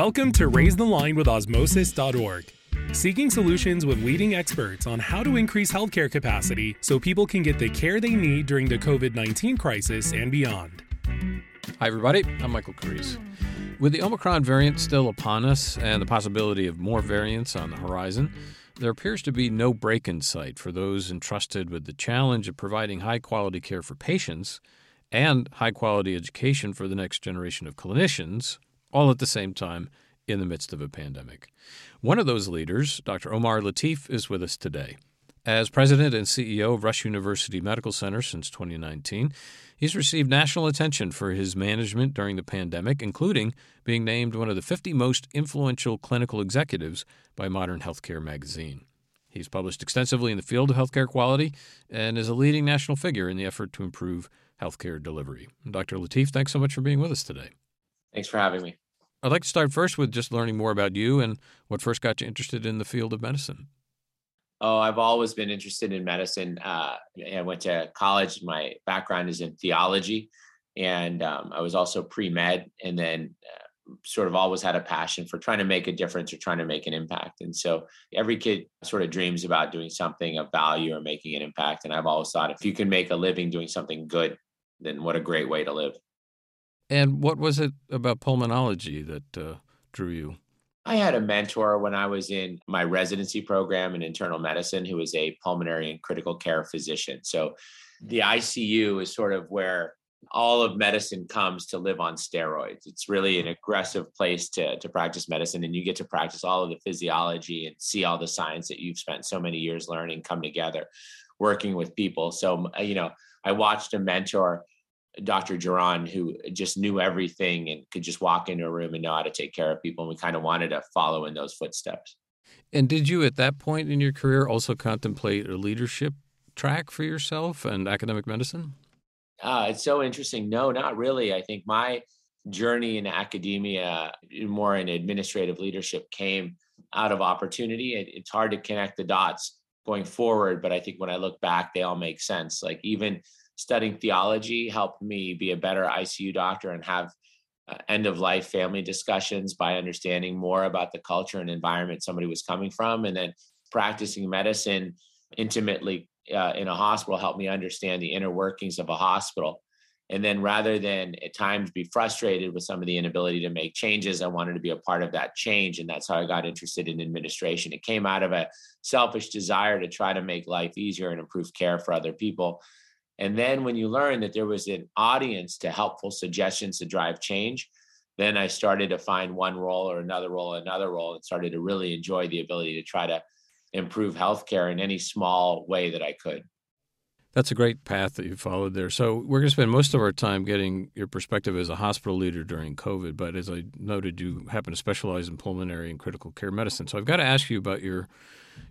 Welcome to Raise the Line with Osmosis.org, seeking solutions with leading experts on how to increase healthcare capacity so people can get the care they need during the COVID 19 crisis and beyond. Hi, everybody. I'm Michael Carrese. With the Omicron variant still upon us and the possibility of more variants on the horizon, there appears to be no break in sight for those entrusted with the challenge of providing high quality care for patients and high quality education for the next generation of clinicians, all at the same time in the midst of a pandemic. One of those leaders, Dr. Omar Lateef, is with us today. As president and CEO of Rush University Medical Center since 2019, he's received national attention for his management during the pandemic, including being named one of the 50 most influential clinical executives by Modern Healthcare magazine. He's published extensively in the field of healthcare quality and is a leading national figure in the effort to improve healthcare delivery. Dr. Lateef, thanks so much for being with us today. Thanks for having me. I'd like to start first with just learning more about you and what first got you interested in the field of medicine. Oh, I've always been interested in medicine. Uh, I went to college. My background is in theology, and um, I was also pre med, and then uh, sort of always had a passion for trying to make a difference or trying to make an impact. And so every kid sort of dreams about doing something of value or making an impact. And I've always thought if you can make a living doing something good, then what a great way to live. And what was it about pulmonology that uh, drew you? I had a mentor when I was in my residency program in internal medicine who was a pulmonary and critical care physician. So the ICU is sort of where all of medicine comes to live on steroids. It's really an aggressive place to, to practice medicine, and you get to practice all of the physiology and see all the science that you've spent so many years learning come together, working with people. So, you know, I watched a mentor Dr. Duran, who just knew everything and could just walk into a room and know how to take care of people. And we kind of wanted to follow in those footsteps. And did you, at that point in your career, also contemplate a leadership track for yourself and academic medicine? Uh, it's so interesting. No, not really. I think my journey in academia, more in administrative leadership, came out of opportunity. It, it's hard to connect the dots going forward, but I think when I look back, they all make sense. Like even studying theology helped me be a better ICU doctor and have uh, end of life family discussions by understanding more about the culture and environment somebody was coming from. And then practicing medicine intimately uh, in a hospital helped me understand the inner workings of a hospital. And then rather than at times be frustrated with some of the inability to make changes, I wanted to be a part of that change. And that's how I got interested in administration. It came out of a selfish desire to try to make life easier and improve care for other people. And then when you learn that there was an audience to helpful suggestions to drive change, then I started to find one role or another role, another role, and started to really enjoy the ability to try to improve healthcare in any small way that I could. That's a great path that you followed there. So we're going to spend most of our time getting your perspective as a hospital leader during COVID. But as I noted, you happen to specialize in pulmonary and critical care medicine. So I've got to ask you about your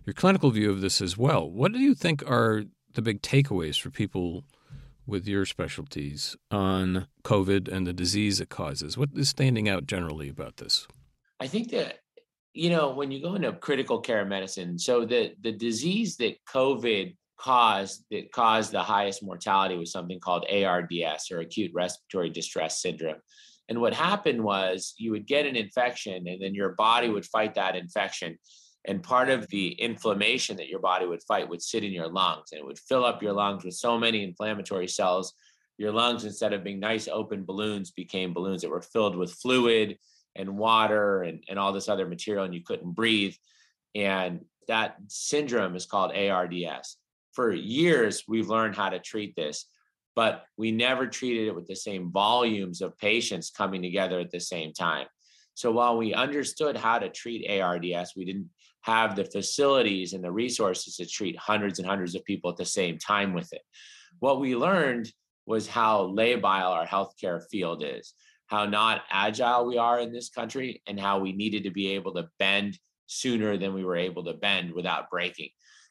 your clinical view of this as well. What do you think are the big takeaways for people with your specialties on COVID and the disease it causes? What is standing out generally about this? I think that you know when you go into critical care medicine, so the the disease that COVID caused that caused the highest mortality was something called ARDS or acute respiratory distress syndrome. And what happened was you would get an infection and then your body would fight that infection and part of the inflammation that your body would fight would sit in your lungs and it would fill up your lungs with so many inflammatory cells. Your lungs, instead of being nice open balloons, became balloons that were filled with fluid and water and, and all this other material, and you couldn't breathe. And that syndrome is called ARDS. For years, we've learned how to treat this, but we never treated it with the same volumes of patients coming together at the same time. So while we understood how to treat ARDS, we didn't have the facilities and the resources to treat hundreds and hundreds of people at the same time with it. What we learned was how labile our healthcare field is, how not agile we are in this country, and how we needed to be able to bend sooner than we were able to bend without breaking.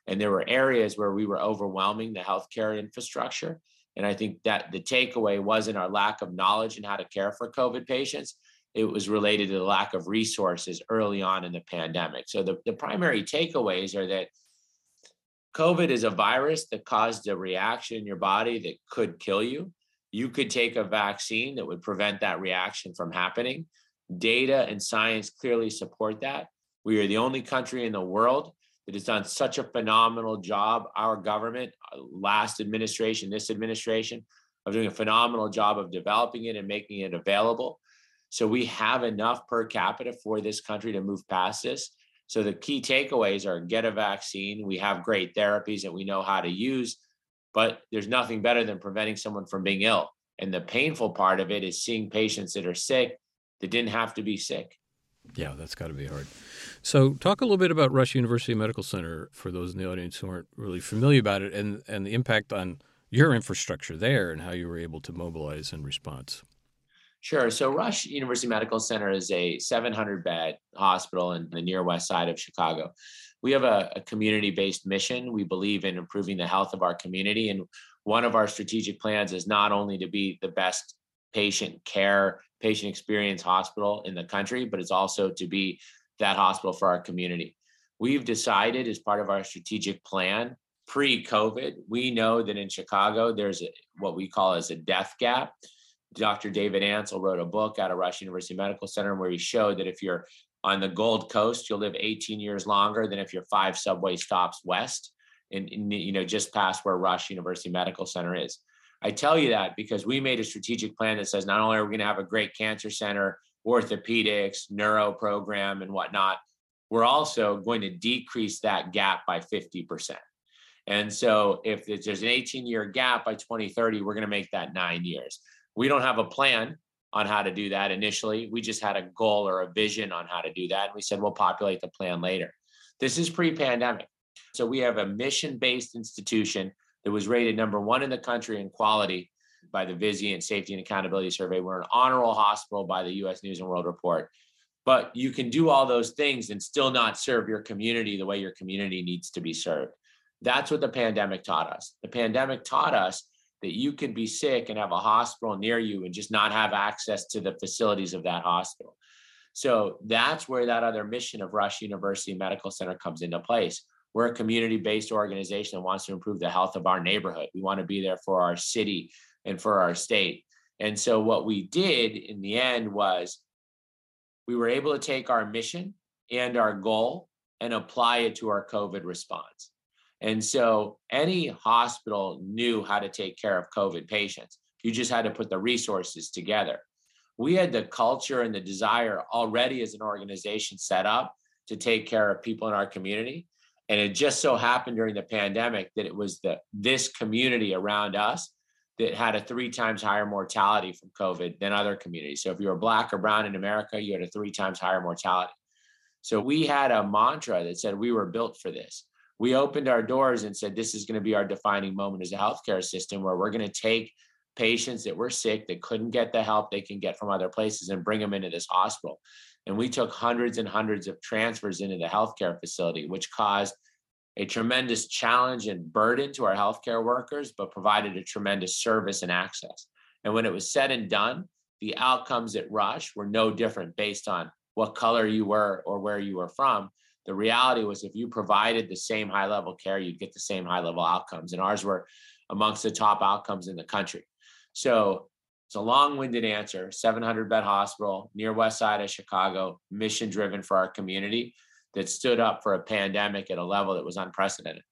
And there were areas where we were overwhelming the healthcare infrastructure. And I think that the takeaway wasn't our lack of knowledge in how to care for COVID patients, it was related to the lack of resources early on in the pandemic. So the, the primary takeaways are that COVID is a virus that caused a reaction in your body that could kill you. You could take a vaccine that would prevent that reaction from happening. Data and science clearly support that. We are the only country in the world that has done such a phenomenal job. Our government, uh, last administration, this administration, of doing a phenomenal job of developing it and making it available. So we have enough per capita for this country to move past this. So the key takeaways are get a vaccine. We have great therapies that we know how to use, but there's nothing better than preventing someone from being ill. And the painful part of it is seeing patients that are sick that didn't have to be sick. Yeah, that's got to be hard. So, talk a little bit about Rush University Medical Center for those in the audience who aren't really familiar about it and, and the impact on your infrastructure there and how you were able to mobilize in response. Sure. So Rush University Medical Center is a 700 bed hospital in the near west side of Chicago. We have a, a community based mission. We believe in improving the health of our community. And one of our strategic plans is not only to be the best patient care, patient experience hospital in the country, but it's also to be that hospital for our community. We've decided as part of our strategic plan pre-COVID, we know that in Chicago there's a, what we call as a death gap. Dr. David Ansell wrote a book out of Rush University Medical Center where he showed that if you're on the Gold Coast, you'll live 18 years longer than if you're five subway stops west, and you know just past where Rush University Medical Center is. I tell you that because we made a strategic plan that says not only are we going to have a great cancer center, orthopedics, neuro program, and whatnot, we're also going to decrease that gap by 50%. And so if there's an 18 year gap by 2030, we're going to make that nine years. We don't have a plan on how to do that initially. We just had a goal or a vision on how to do that. And we said, we'll populate the plan later. This is pre pandemic. So we have a mission based institution that was rated number one in the country in quality by the Vizient Safety and Accountability Survey. We're an honorable hospital by the US News and World Report. But you can do all those things and still not serve your community the way your community needs to be served. That's what the pandemic taught us. The pandemic taught us that you could be sick and have a hospital near you and just not have access to the facilities of that hospital. So that's where that other mission of Rush University Medical Center comes into place. We're a community based organization that wants to improve the health of our neighborhood. We want to be there for our city and for our state. And so, what we did in the end was we were able to take our mission and our goal and apply it to our COVID response. And so any hospital knew how to take care of COVID patients. You just had to put the resources together. We had the culture and the desire already as an organization set up to take care of people in our community. And it just so happened during the pandemic that it was the this community around us that had a three times higher mortality from COVID than other communities. So if you were black or brown in America, you had a three times higher mortality. So we had a mantra that said we were built for this we opened our doors and said this is going to be our defining moment as a healthcare system where we're going to take patients that were sick that couldn't get the help they can get from other places and bring them into this hospital. And we took hundreds and hundreds of transfers into the healthcare facility which caused a tremendous challenge and burden to our healthcare workers but provided a tremendous service and access. And when it was said and done the outcomes at rush were no different based on what color you were or where you were from the reality was if you provided the same high level care, you'd get the same high level outcomes. And ours were amongst the top outcomes in the country. So it's a long winded answer 700 bed hospital near west side of Chicago, mission driven for our community that stood up for a pandemic at a level that was unprecedented.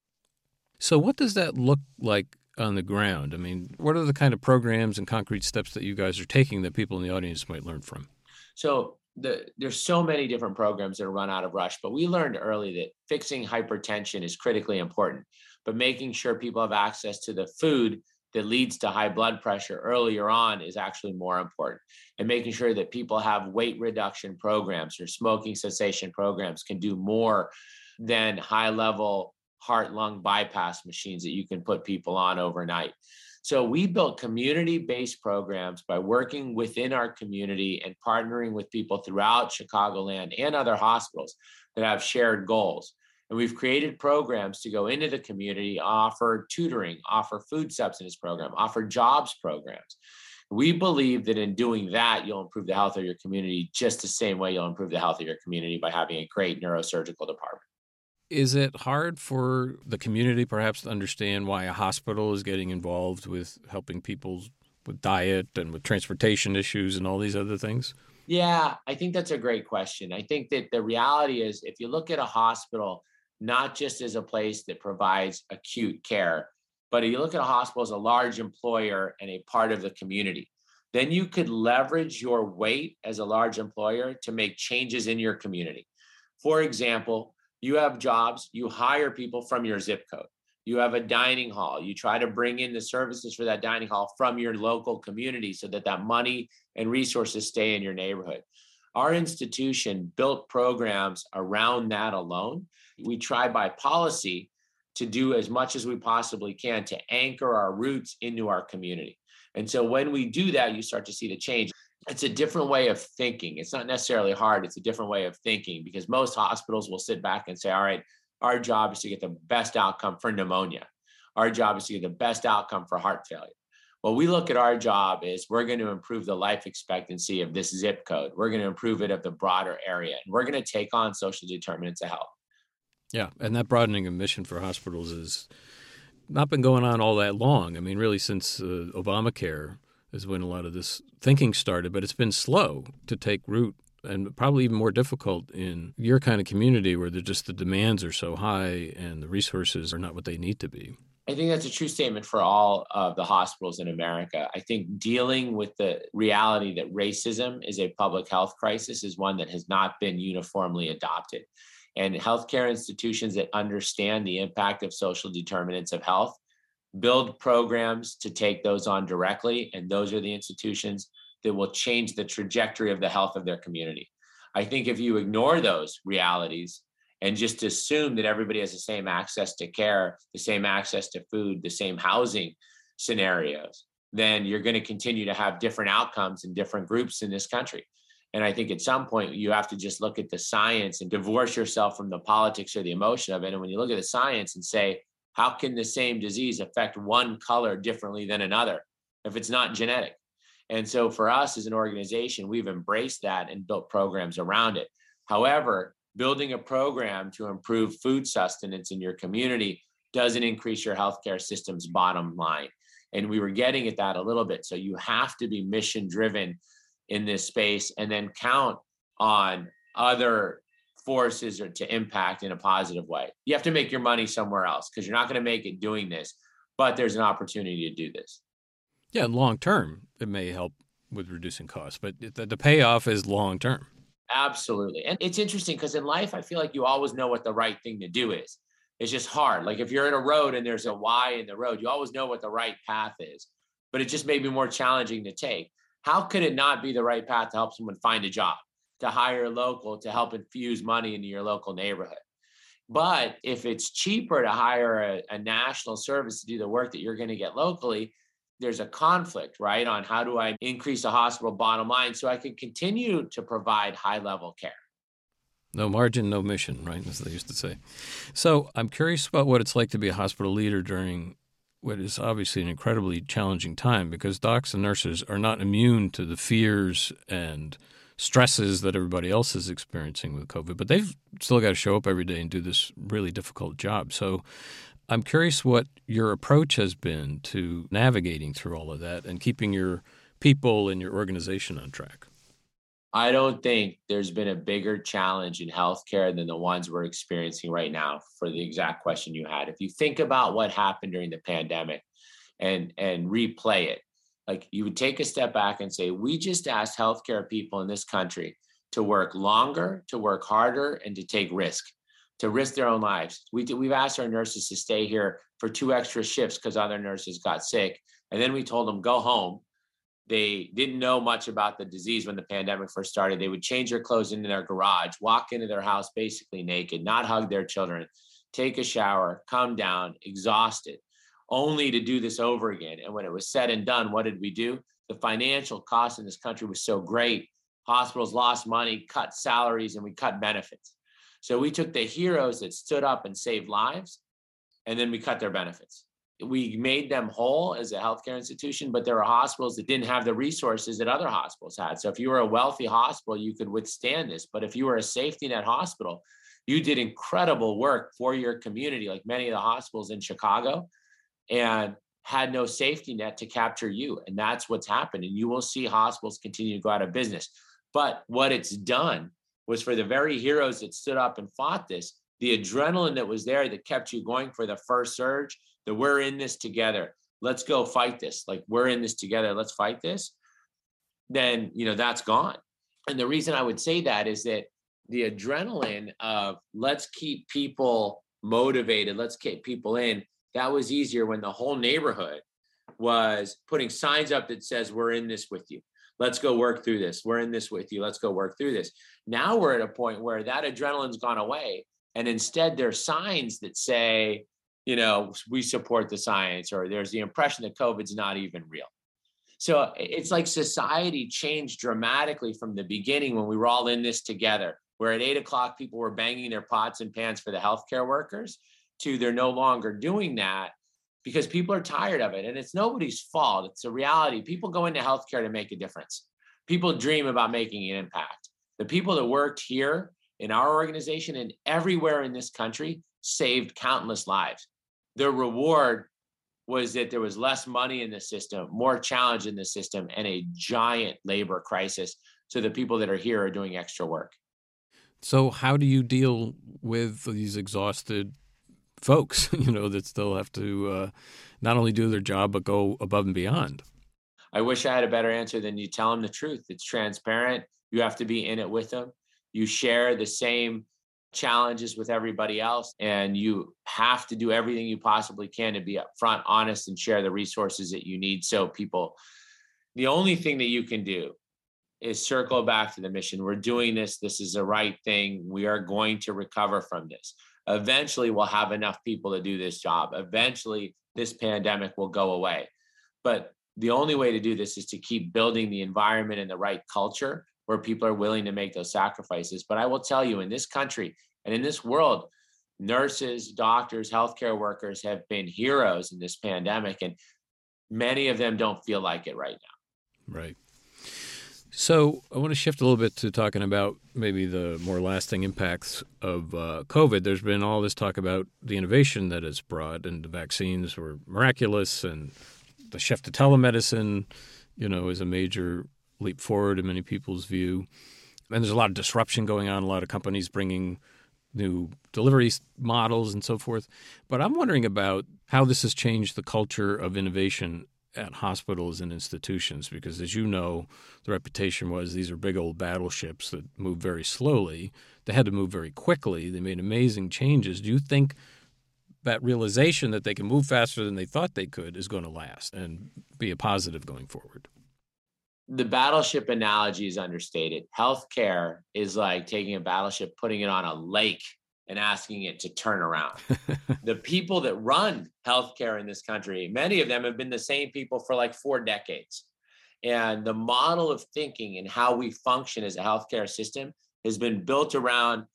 So, what does that look like on the ground? I mean, what are the kind of programs and concrete steps that you guys are taking that people in the audience might learn from? So, the, there's so many different programs that are run out of Rush, but we learned early that fixing hypertension is critically important, but making sure people have access to the food that leads to high blood pressure earlier on is actually more important. And making sure that people have weight reduction programs or smoking cessation programs can do more than high level heart lung bypass machines that you can put people on overnight. So we built community based programs by working within our community and partnering with people throughout Chicagoland and other hospitals that have shared goals. And we've created programs to go into the community, offer tutoring, offer food subsidies program, offer jobs programs. We believe that in doing that, you'll improve the health of your community just the same way you'll improve the health of your community by having a great neurosurgical department. Is it hard for the community perhaps to understand why a hospital is getting involved with helping people with diet and with transportation issues and all these other things? Yeah, I think that's a great question. I think that the reality is if you look at a hospital, not just as a place that provides acute care, but if you look at a hospital as a large employer and a part of the community, then you could leverage your weight as a large employer to make changes in your community. For example, you have jobs, you hire people from your zip code. You have a dining hall. You try to bring in the services for that dining hall from your local community so that that money and resources stay in your neighborhood. Our institution built programs around that alone. We try by policy to do as much as we possibly can to anchor our roots into our community. And so when we do that, you start to see the change. It's a different way of thinking. It's not necessarily hard, it's a different way of thinking because most hospitals will sit back and say, all right, our job is to get the best outcome for pneumonia. Our job is to get the best outcome for heart failure. What we look at our job is we're going to improve the life expectancy of this zip code. We're going to improve it of the broader area. And we're going to take on social determinants of health. Yeah, and that broadening of mission for hospitals has not been going on all that long. I mean, really, since uh, Obamacare is when a lot of this thinking started, but it's been slow to take root and probably even more difficult in your kind of community where just the demands are so high and the resources are not what they need to be. I think that's a true statement for all of the hospitals in America. I think dealing with the reality that racism is a public health crisis is one that has not been uniformly adopted and healthcare institutions that understand the impact of social determinants of health build programs to take those on directly. And those are the institutions that will change the trajectory of the health of their community. I think if you ignore those realities and just assume that everybody has the same access to care, the same access to food, the same housing scenarios, then you're going to continue to have different outcomes in different groups in this country. And I think at some point you have to just look at the science and divorce yourself from the politics or the emotion of it. And when you look at the science and say, how can the same disease affect one color differently than another if it's not genetic? And so for us as an organization, we've embraced that and built programs around it. However, building a program to improve food sustenance in your community doesn't increase your healthcare system's bottom line. And we were getting at that a little bit. So you have to be mission driven in this space and then count on other forces or to impact in a positive way. You have to make your money somewhere else because you're not going to make it doing this, but there's an opportunity to do this. Yeah, long term, it may help with reducing costs, but the, the payoff is long term. Absolutely. And it's interesting because in life, I feel like you always know what the right thing to do is. It's just hard. Like if you're in a road and there's a Y in the road, you always know what the right path is, but it just may be more challenging to take how could it not be the right path to help someone find a job, to hire local, to help infuse money into your local neighborhood? But if it's cheaper to hire a, a national service to do the work that you're going to get locally, there's a conflict, right? On how do I increase the hospital bottom line so I can continue to provide high level care? No margin, no mission, right? As they used to say. So I'm curious about what it's like to be a hospital leader during what is obviously an incredibly challenging time because docs and nurses are not immune to the fears and stresses that everybody else is experiencing with COVID, but they've still got to show up every day and do this really difficult job. So I'm curious what your approach has been to navigating through all of that and keeping your people and your organization on track. I don't think there's been a bigger challenge in healthcare than the ones we're experiencing right now for the exact question you had. If you think about what happened during the pandemic and and replay it, like you would take a step back and say, we just asked healthcare people in this country to work longer, to work harder, and to take risk, to risk their own lives. We we've asked our nurses to stay here for two extra shifts because other nurses got sick. And then we told them, go home they didn't know much about the disease when the pandemic first started. They would change their clothes into their garage, walk into their house basically naked, not hug their children, take a shower, come down, exhausted, only to do this over again. And when it was said and done, what did we do? The financial cost in this country was so great. Hospitals lost money, cut salaries, and we cut benefits. So we took the heroes that stood up and saved lives, and then we cut their benefits we made them whole as a healthcare institution, but there were hospitals that didn't have the resources that other hospitals had. So if you were a wealthy hospital, you could withstand this. But if you were a safety net hospital, you did incredible work for your community, like many of the hospitals in Chicago, and had no safety net to capture you. And that's what's happened. And you will see hospitals continue to go out of business. But what it's done was for the very heroes that stood up and fought this, the adrenaline that was there that kept you going for the first surge, that we're in this together. Let's go fight this. Like we're in this together. Let's fight this. Then, you know, that's gone. And the reason I would say that is that the adrenaline of let's keep people motivated, let's keep people in, that was easier when the whole neighborhood was putting signs up that says, We're in this with you. Let's go work through this. We're in this with you. Let's go work through this. Now we're at a point where that adrenaline's gone away. And instead, there's signs that say, you know, we support the science, or there's the impression that COVID's not even real. So it's like society changed dramatically from the beginning when we were all in this together, where at eight o'clock people were banging their pots and pans for the healthcare workers, to they're no longer doing that because people are tired of it. And it's nobody's fault. It's a reality. People go into healthcare to make a difference. People dream about making an impact. The people that worked here in our organization and everywhere in this country saved countless lives. Their reward was that there was less money in the system, more challenge in the system, and a giant labor crisis. So the people that are here are doing extra work. So, how do you deal with these exhausted folks, you know, that still have to uh, not only do their job but go above and beyond. I wish I had a better answer than you tell them the truth. It's transparent. You have to be in it with them. You share the same challenges with everybody else, and you have to do everything you possibly can to be upfront, honest, and share the resources that you need. So people, the only thing that you can do is circle back to the mission. We're doing this. This is the right thing. We are going to recover from this. Eventually, we'll have enough people to do this job. Eventually, this pandemic will go away. But the only way to do this is to keep building the environment and the right culture where people are willing to make those sacrifices. But I will tell you, in this country and in this world, nurses, doctors, healthcare workers have been heroes in this pandemic, and many of them don't feel like it right now. Right. So I want to shift a little bit to talking about maybe the more lasting impacts of uh, COVID. There's been all this talk about the innovation that it's brought, and the vaccines were miraculous, and the shift to telemedicine, you know, is a major leap forward in many people's view. And there's a lot of disruption going on. A lot of companies bringing new delivery models and so forth. But I'm wondering about how this has changed the culture of innovation at hospitals and institutions because, as you know, the reputation was these are big old battleships that move very slowly. They had to move very quickly. They made amazing changes. Do you think that realization that they can move faster than they thought they could is going to last and be a positive going forward? The battleship analogy is understated. Healthcare is like taking a battleship, putting it on a lake, and asking it to turn around. the people that run healthcare in this country, many of them have been the same people for like four decades. And the model of thinking and how we function as a healthcare system has been built around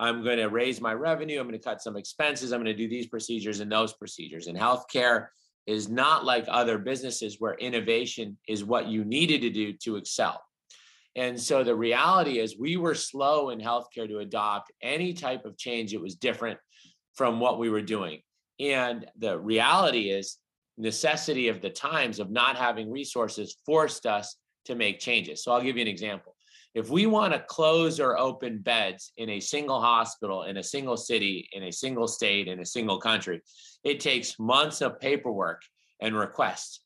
I'm going to raise my revenue, I'm going to cut some expenses, I'm going to do these procedures and those procedures. And healthcare is not like other businesses where innovation is what you needed to do to excel. And so the reality is, we were slow in healthcare to adopt any type of change that was different from what we were doing. And the reality is, necessity of the times of not having resources forced us to make changes. So I'll give you an example. If we want to close or open beds in a single hospital, in a single city, in a single state, in a single country, it takes months of paperwork and requests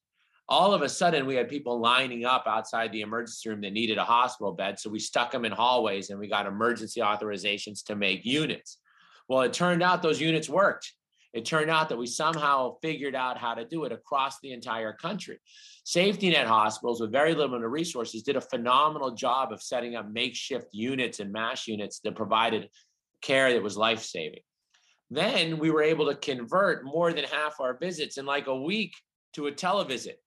all of a sudden we had people lining up outside the emergency room that needed a hospital bed so we stuck them in hallways and we got emergency authorizations to make units. Well it turned out those units worked. It turned out that we somehow figured out how to do it across the entire country. Safety net hospitals with very limited resources did a phenomenal job of setting up makeshift units and mass units that provided care that was life-saving. Then we were able to convert more than half our visits in like a week to a televisit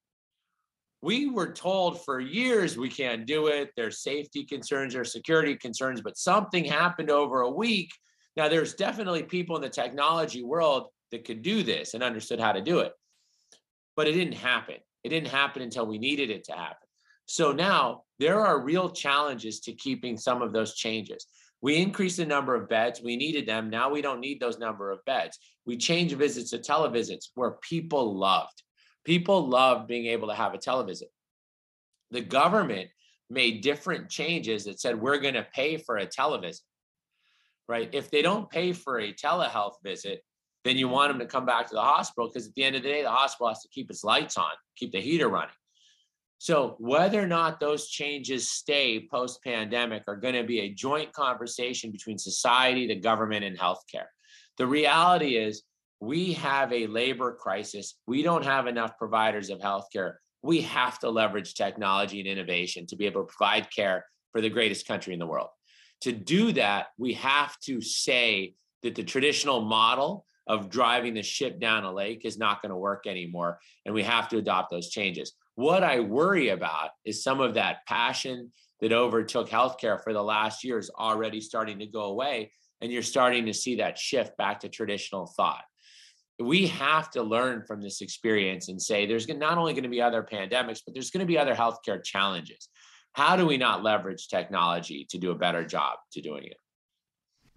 we were told for years we can't do it. There's safety concerns, there's security concerns, but something happened over a week. Now, there's definitely people in the technology world that could do this and understood how to do it, but it didn't happen. It didn't happen until we needed it to happen. So now there are real challenges to keeping some of those changes. We increased the number of beds. We needed them. Now we don't need those number of beds. We changed visits to televisits where people loved. People love being able to have a televisit. The government made different changes that said we're going to pay for a televisit, right? If they don't pay for a telehealth visit, then you want them to come back to the hospital because at the end of the day, the hospital has to keep its lights on, keep the heater running. So, whether or not those changes stay post pandemic are going to be a joint conversation between society, the government, and healthcare. The reality is, we have a labor crisis. We don't have enough providers of healthcare. We have to leverage technology and innovation to be able to provide care for the greatest country in the world. To do that, we have to say that the traditional model of driving the ship down a lake is not going to work anymore. And we have to adopt those changes. What I worry about is some of that passion that overtook healthcare for the last year is already starting to go away. And you're starting to see that shift back to traditional thought. We have to learn from this experience and say there's not only going to be other pandemics, but there's going to be other healthcare challenges. How do we not leverage technology to do a better job to doing it?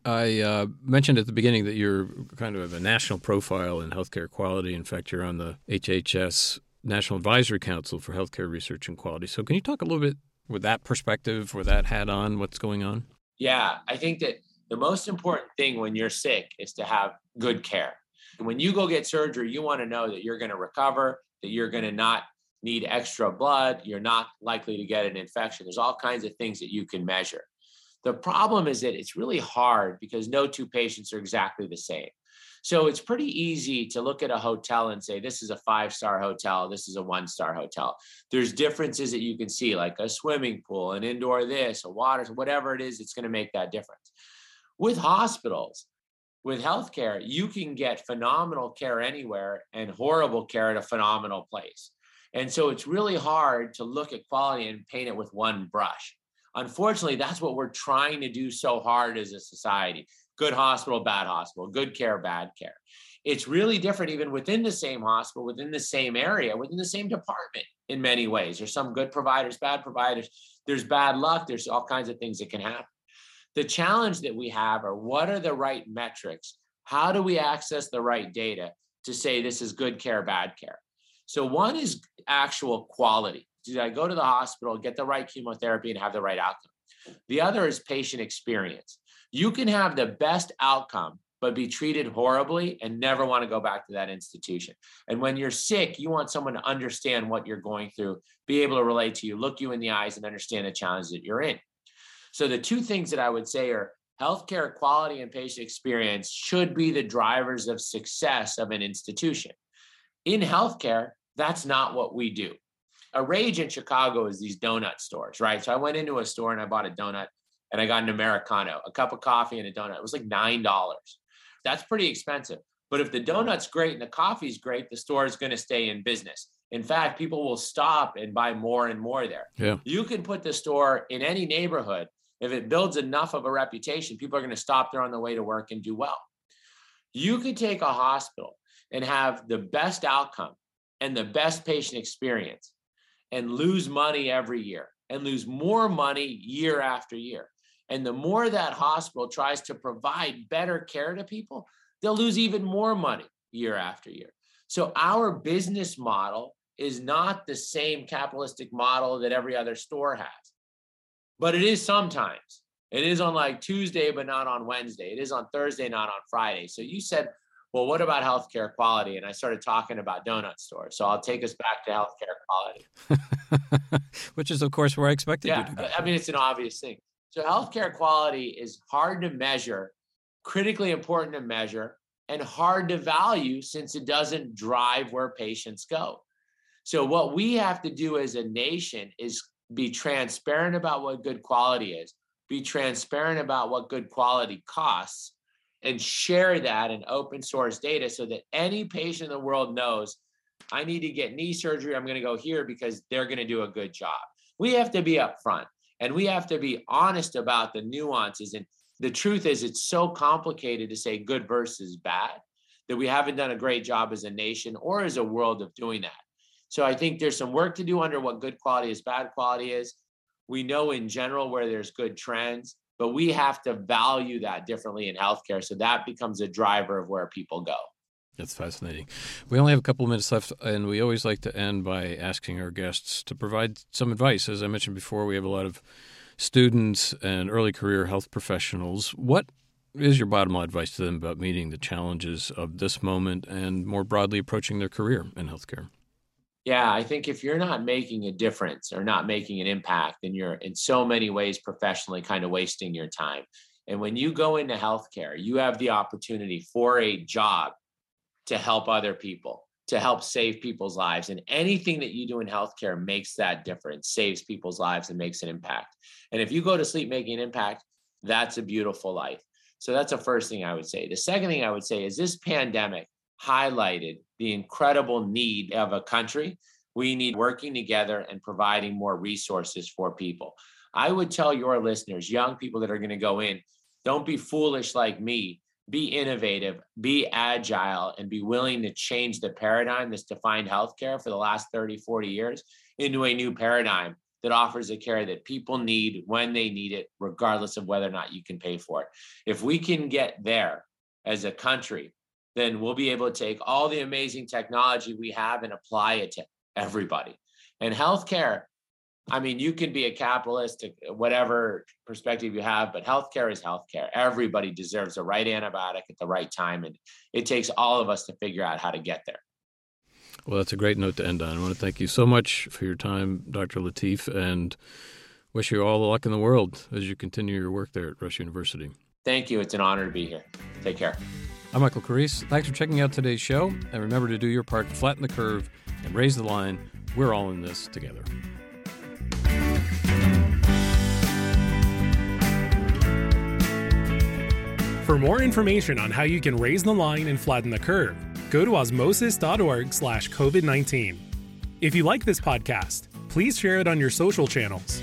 I uh, mentioned at the beginning that you're kind of a national profile in healthcare quality. In fact, you're on the HHS National Advisory Council for Healthcare Research and Quality. So, can you talk a little bit with that perspective, with that hat on, what's going on? Yeah, I think that the most important thing when you're sick is to have good care. And when you go get surgery, you want to know that you're going to recover, that you're going to not need extra blood, you're not likely to get an infection. There's all kinds of things that you can measure. The problem is that it's really hard because no two patients are exactly the same. So it's pretty easy to look at a hotel and say, this is a five star hotel, this is a one star hotel. There's differences that you can see, like a swimming pool, an indoor this, a water, whatever it is, it's going to make that difference. With hospitals, with healthcare, you can get phenomenal care anywhere and horrible care at a phenomenal place. And so it's really hard to look at quality and paint it with one brush. Unfortunately, that's what we're trying to do so hard as a society good hospital, bad hospital, good care, bad care. It's really different even within the same hospital, within the same area, within the same department in many ways. There's some good providers, bad providers. There's bad luck. There's all kinds of things that can happen. The challenge that we have are what are the right metrics? How do we access the right data to say this is good care, bad care? So, one is actual quality. Did I go to the hospital, get the right chemotherapy, and have the right outcome? The other is patient experience. You can have the best outcome, but be treated horribly and never want to go back to that institution. And when you're sick, you want someone to understand what you're going through, be able to relate to you, look you in the eyes, and understand the challenge that you're in. So, the two things that I would say are healthcare quality and patient experience should be the drivers of success of an institution. In healthcare, that's not what we do a rage in Chicago is these donut stores, right? So I went into a store and I bought a donut and I got an Americano, a cup of coffee and a donut. It was like $9. That's pretty expensive. But if the donut's great and the coffee's great, the store is going to stay in business. In fact, people will stop and buy more and more there. Yeah. You can put the store in any neighborhood. If it builds enough of a reputation, people are going to stop there on the way to work and do well. You could take a hospital and have the best outcome and the best patient experience and lose money every year and lose more money year after year. And the more that hospital tries to provide better care to people, they'll lose even more money year after year. So our business model is not the same capitalistic model that every other store has. But it is sometimes. It is on like Tuesday, but not on Wednesday. It is on Thursday, not on Friday. So you said, well, what about healthcare quality? And I started talking about donut stores. So I'll take us back to healthcare quality. Which is, of course, where I expected yeah, you to go. I mean, it's an obvious thing. So healthcare quality is hard to measure, critically important to measure, and hard to value since it doesn't drive where patients go. So what we have to do as a nation is be transparent about what good quality is, be transparent about what good quality costs, and share that in open source data so that any patient in the world knows I need to get knee surgery. I'm going to go here because they're going to do a good job. We have to be upfront and we have to be honest about the nuances. And the truth is, it's so complicated to say good versus bad that we haven't done a great job as a nation or as a world of doing that. So I think there's some work to do under what good quality is, bad quality is. We know in general where there's good trends but we have to value that differently in healthcare so that becomes a driver of where people go That's fascinating. We only have a couple of minutes left, and we always like to end by asking our guests to provide some advice. As I mentioned before, we have a lot of students and early career health professionals. What is your bottom line advice to them about meeting the challenges of this moment and more broadly approaching their career in healthcare? Yeah, I think if you're not making a difference or not making an impact, then you're in so many ways professionally kind of wasting your time. And when you go into healthcare, you have the opportunity for a job to help other people, to help save people's lives. And anything that you do in healthcare makes that difference, saves people's lives, and makes an impact. And if you go to sleep making an impact, that's a beautiful life. So that's the first thing I would say. The second thing I would say is this pandemic highlighted the incredible need of a country. We need working together and providing more resources for people. I would tell your listeners, young people that are going to go in, don't be foolish like me be innovative, be agile, and be willing to change the paradigm that's defined healthcare for the last 30, 40 years into a new paradigm that offers a care that people need when they need it, regardless of whether or not you can pay for it. If we can get there as a country, then we'll be able to take all the amazing technology we have and apply it to everybody. And healthcare I mean, you can be a capitalist, whatever perspective you have, but healthcare is healthcare. Everybody deserves the right antibiotic at the right time. And it takes all of us to figure out how to get there. Well, that's a great note to end on. I want to thank you so much for your time, Dr. Lateef, and wish you all the luck in the world as you continue your work there at Rush University. Thank you. It's an honor to be here. Take care. I'm Michael Carrese. Thanks for checking out today's show. And remember to do your part to flatten the curve and raise the line. We're all in this together. For more information on how you can raise the line and flatten the curve, go to osmosis.org slash COVID-19. If you like this podcast, please share it on your social channels.